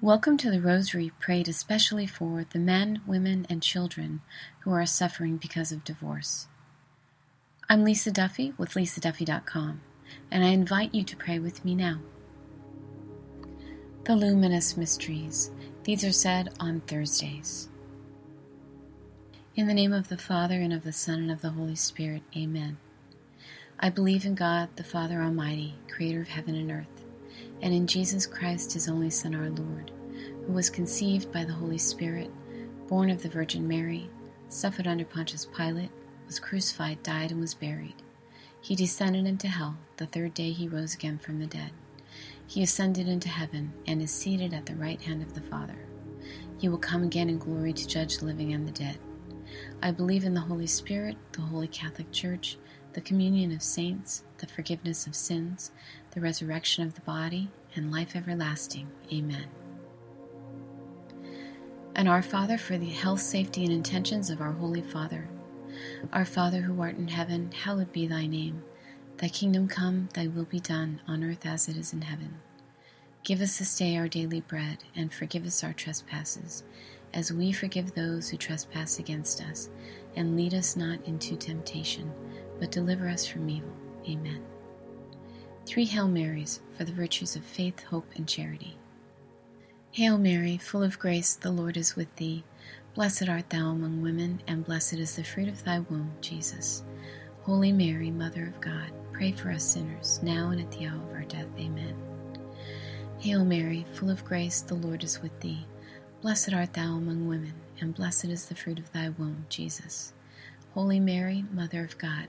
Welcome to the Rosary prayed especially for the men, women, and children who are suffering because of divorce. I'm Lisa Duffy with lisaduffy.com, and I invite you to pray with me now. The Luminous Mysteries. These are said on Thursdays. In the name of the Father, and of the Son, and of the Holy Spirit, Amen. I believe in God, the Father Almighty, creator of heaven and earth and in Jesus Christ, his only Son, our Lord, who was conceived by the Holy Spirit, born of the Virgin Mary, suffered under Pontius Pilate, was crucified, died, and was buried. He descended into hell. The third day he rose again from the dead. He ascended into heaven and is seated at the right hand of the Father. He will come again in glory to judge the living and the dead. I believe in the Holy Spirit, the Holy Catholic Church, the communion of saints, the forgiveness of sins, the resurrection of the body, and life everlasting. Amen. And our Father, for the health, safety, and intentions of our Holy Father. Our Father who art in heaven, hallowed be thy name. Thy kingdom come, thy will be done, on earth as it is in heaven. Give us this day our daily bread, and forgive us our trespasses, as we forgive those who trespass against us. And lead us not into temptation, but deliver us from evil. Amen. Three Hail Marys for the virtues of faith, hope, and charity. Hail Mary, full of grace, the Lord is with thee. Blessed art thou among women, and blessed is the fruit of thy womb, Jesus. Holy Mary, Mother of God, pray for us sinners, now and at the hour of our death. Amen. Hail Mary, full of grace, the Lord is with thee. Blessed art thou among women, and blessed is the fruit of thy womb, Jesus. Holy Mary, Mother of God,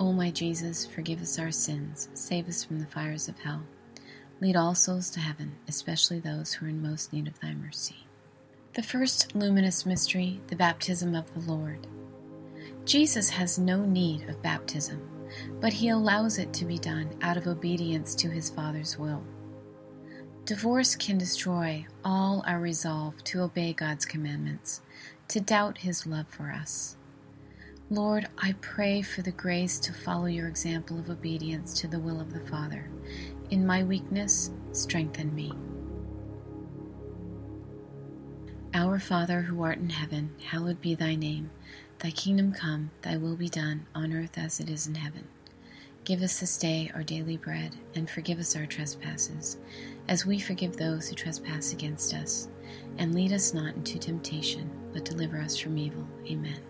O my Jesus, forgive us our sins, save us from the fires of hell Lead all souls to heaven, especially those who are in most need of thy mercy. The first luminous mystery, the baptism of the Lord. Jesus has no need of baptism, but he allows it to be done out of obedience to his Father's will. Divorce can destroy all our resolve to obey God's commandments, to doubt his love for us. Lord, I pray for the grace to follow your example of obedience to the will of the Father in my weakness, strengthen me. Our Father who art in heaven, hallowed be thy name. Thy kingdom come, thy will be done, on earth as it is in heaven. Give us this day our daily bread, and forgive us our trespasses, as we forgive those who trespass against us. And lead us not into temptation, but deliver us from evil. Amen.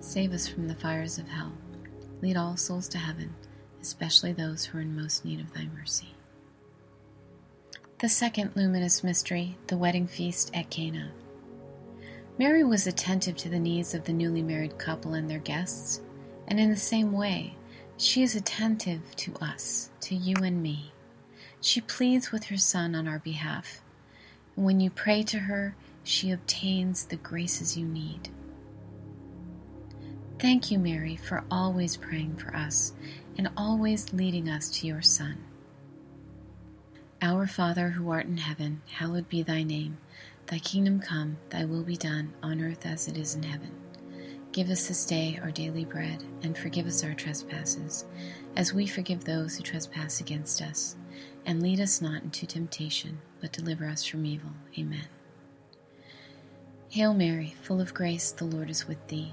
save us from the fires of hell, lead all souls to heaven, especially those who are in most need of thy mercy. The second luminous mystery, the wedding feast at Cana. Mary was attentive to the needs of the newly married couple and their guests, and in the same way, she is attentive to us, to you and me. She pleads with her Son on our behalf. And when you pray to her, she obtains the graces you need. Thank you, Mary, for always praying for us and always leading us to your Son. Our Father who art in heaven, hallowed be thy name. Thy kingdom come, thy will be done, on earth as it is in heaven. Give us this day our daily bread, and forgive us our trespasses, as we forgive those who trespass against us. And lead us not into temptation, but deliver us from evil. Amen. Hail Mary, full of grace, the Lord is with thee.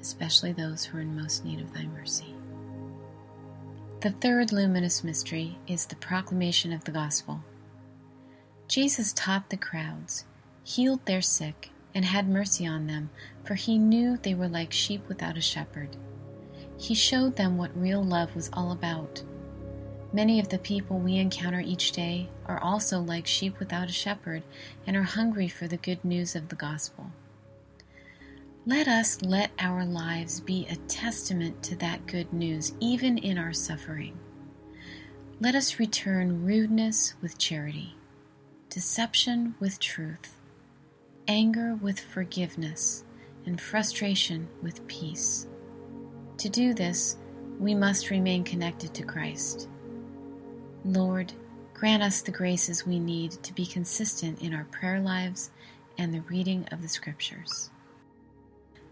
especially those who are in most need of thy mercy. The third luminous mystery is the proclamation of the gospel. Jesus taught the crowds, healed their sick, and had mercy on them, for he knew they were like sheep without a shepherd. He showed them what real love was all about. Many of the people we encounter each day are also like sheep without a shepherd and are hungry for the good news of the gospel. Let us let our lives be a testament to that good news, even in our suffering. Let us return rudeness with charity, deception with truth, anger with forgiveness, and frustration with peace. To do this, we must remain connected to Christ. Lord, grant us the graces we need to be consistent in our prayer lives and the reading of the Scriptures.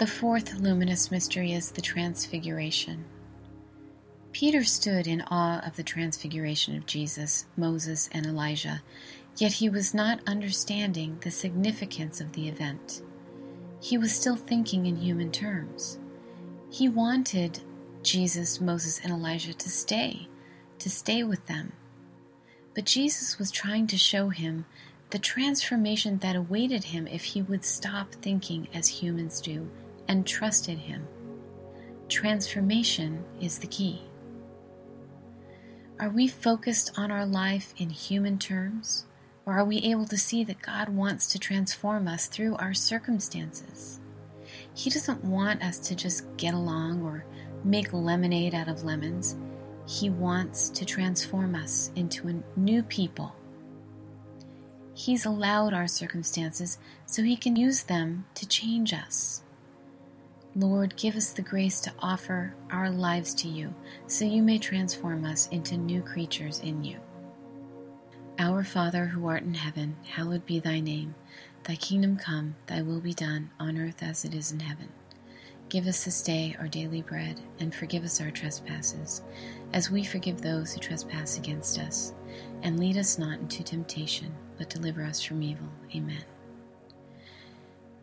The fourth luminous mystery is the Transfiguration. Peter stood in awe of the transfiguration of Jesus, Moses, and Elijah, yet he was not understanding the significance of the event. He was still thinking in human terms. He wanted Jesus, Moses, and Elijah to stay, to stay with them. But Jesus was trying to show him the transformation that awaited him if he would stop thinking as humans do and trusted Him. Transformation is the key. Are we focused on our life in human terms, or are we able to see that God wants to transform us through our circumstances? He doesn't want us to just get along or make lemonade out of lemons. He wants to transform us into a new people. He's allowed our circumstances so He can use them to change us. Lord, give us the grace to offer our lives to you, so you may transform us into new creatures in you. Our Father who art in heaven, hallowed be thy name. Thy kingdom come, thy will be done, on earth as it is in heaven. Give us this day our daily bread, and forgive us our trespasses, as we forgive those who trespass against us. And lead us not into temptation, but deliver us from evil. Amen.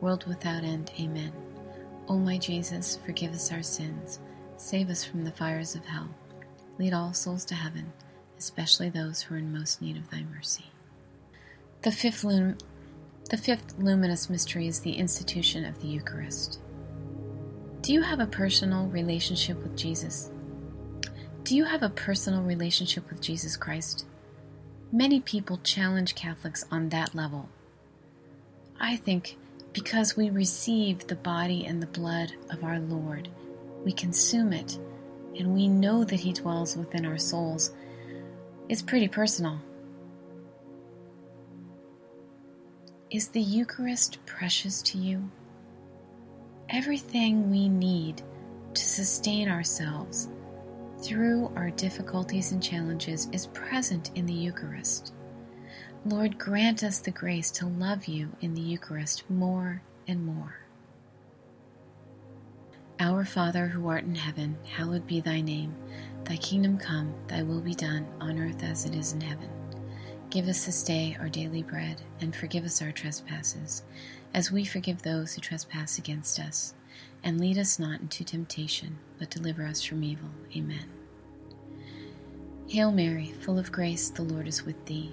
world without end. Amen. O my Jesus, forgive us our sins, save us from the fires of hell, lead all souls to heaven, especially those who are in most need of thy mercy. The fifth the fifth luminous mystery is the institution of the Eucharist. Do you have a personal relationship with Jesus? Do you have a personal relationship with Jesus Christ? Many people challenge Catholics on that level. I think because we receive the body and the blood of our Lord, we consume it, and we know that He dwells within our souls, it's pretty personal. Is the Eucharist precious to you? Everything we need to sustain ourselves through our difficulties and challenges is present in the Eucharist. Lord, grant us the grace to love you in the Eucharist more and more. Our Father who art in heaven, hallowed be thy name. Thy kingdom come, thy will be done, on earth as it is in heaven. Give us this day our daily bread, and forgive us our trespasses, as we forgive those who trespass against us. And lead us not into temptation, but deliver us from evil. Amen. Hail Mary, full of grace, the Lord is with thee.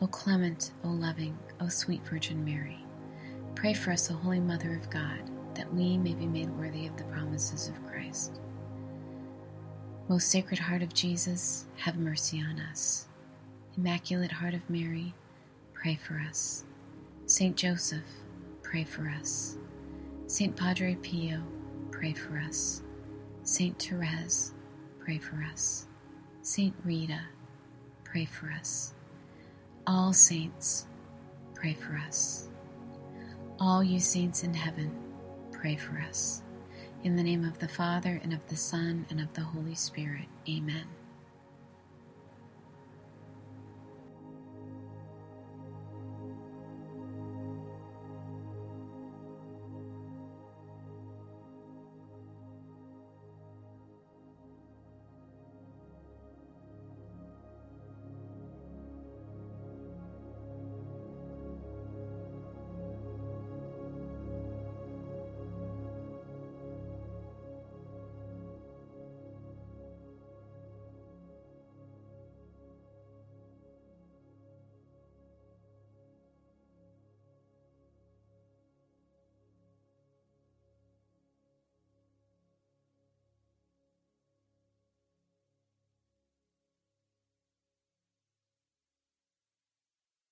O clement, O loving, O sweet Virgin Mary, pray for us, O Holy Mother of God, that we may be made worthy of the promises of Christ. Most Sacred Heart of Jesus, have mercy on us. Immaculate Heart of Mary, pray for us. Saint Joseph, pray for us. Saint Padre Pio, pray for us. Saint Therese, pray for us. Saint Rita, pray for us. All saints, pray for us. All you saints in heaven, pray for us. In the name of the Father, and of the Son, and of the Holy Spirit. Amen.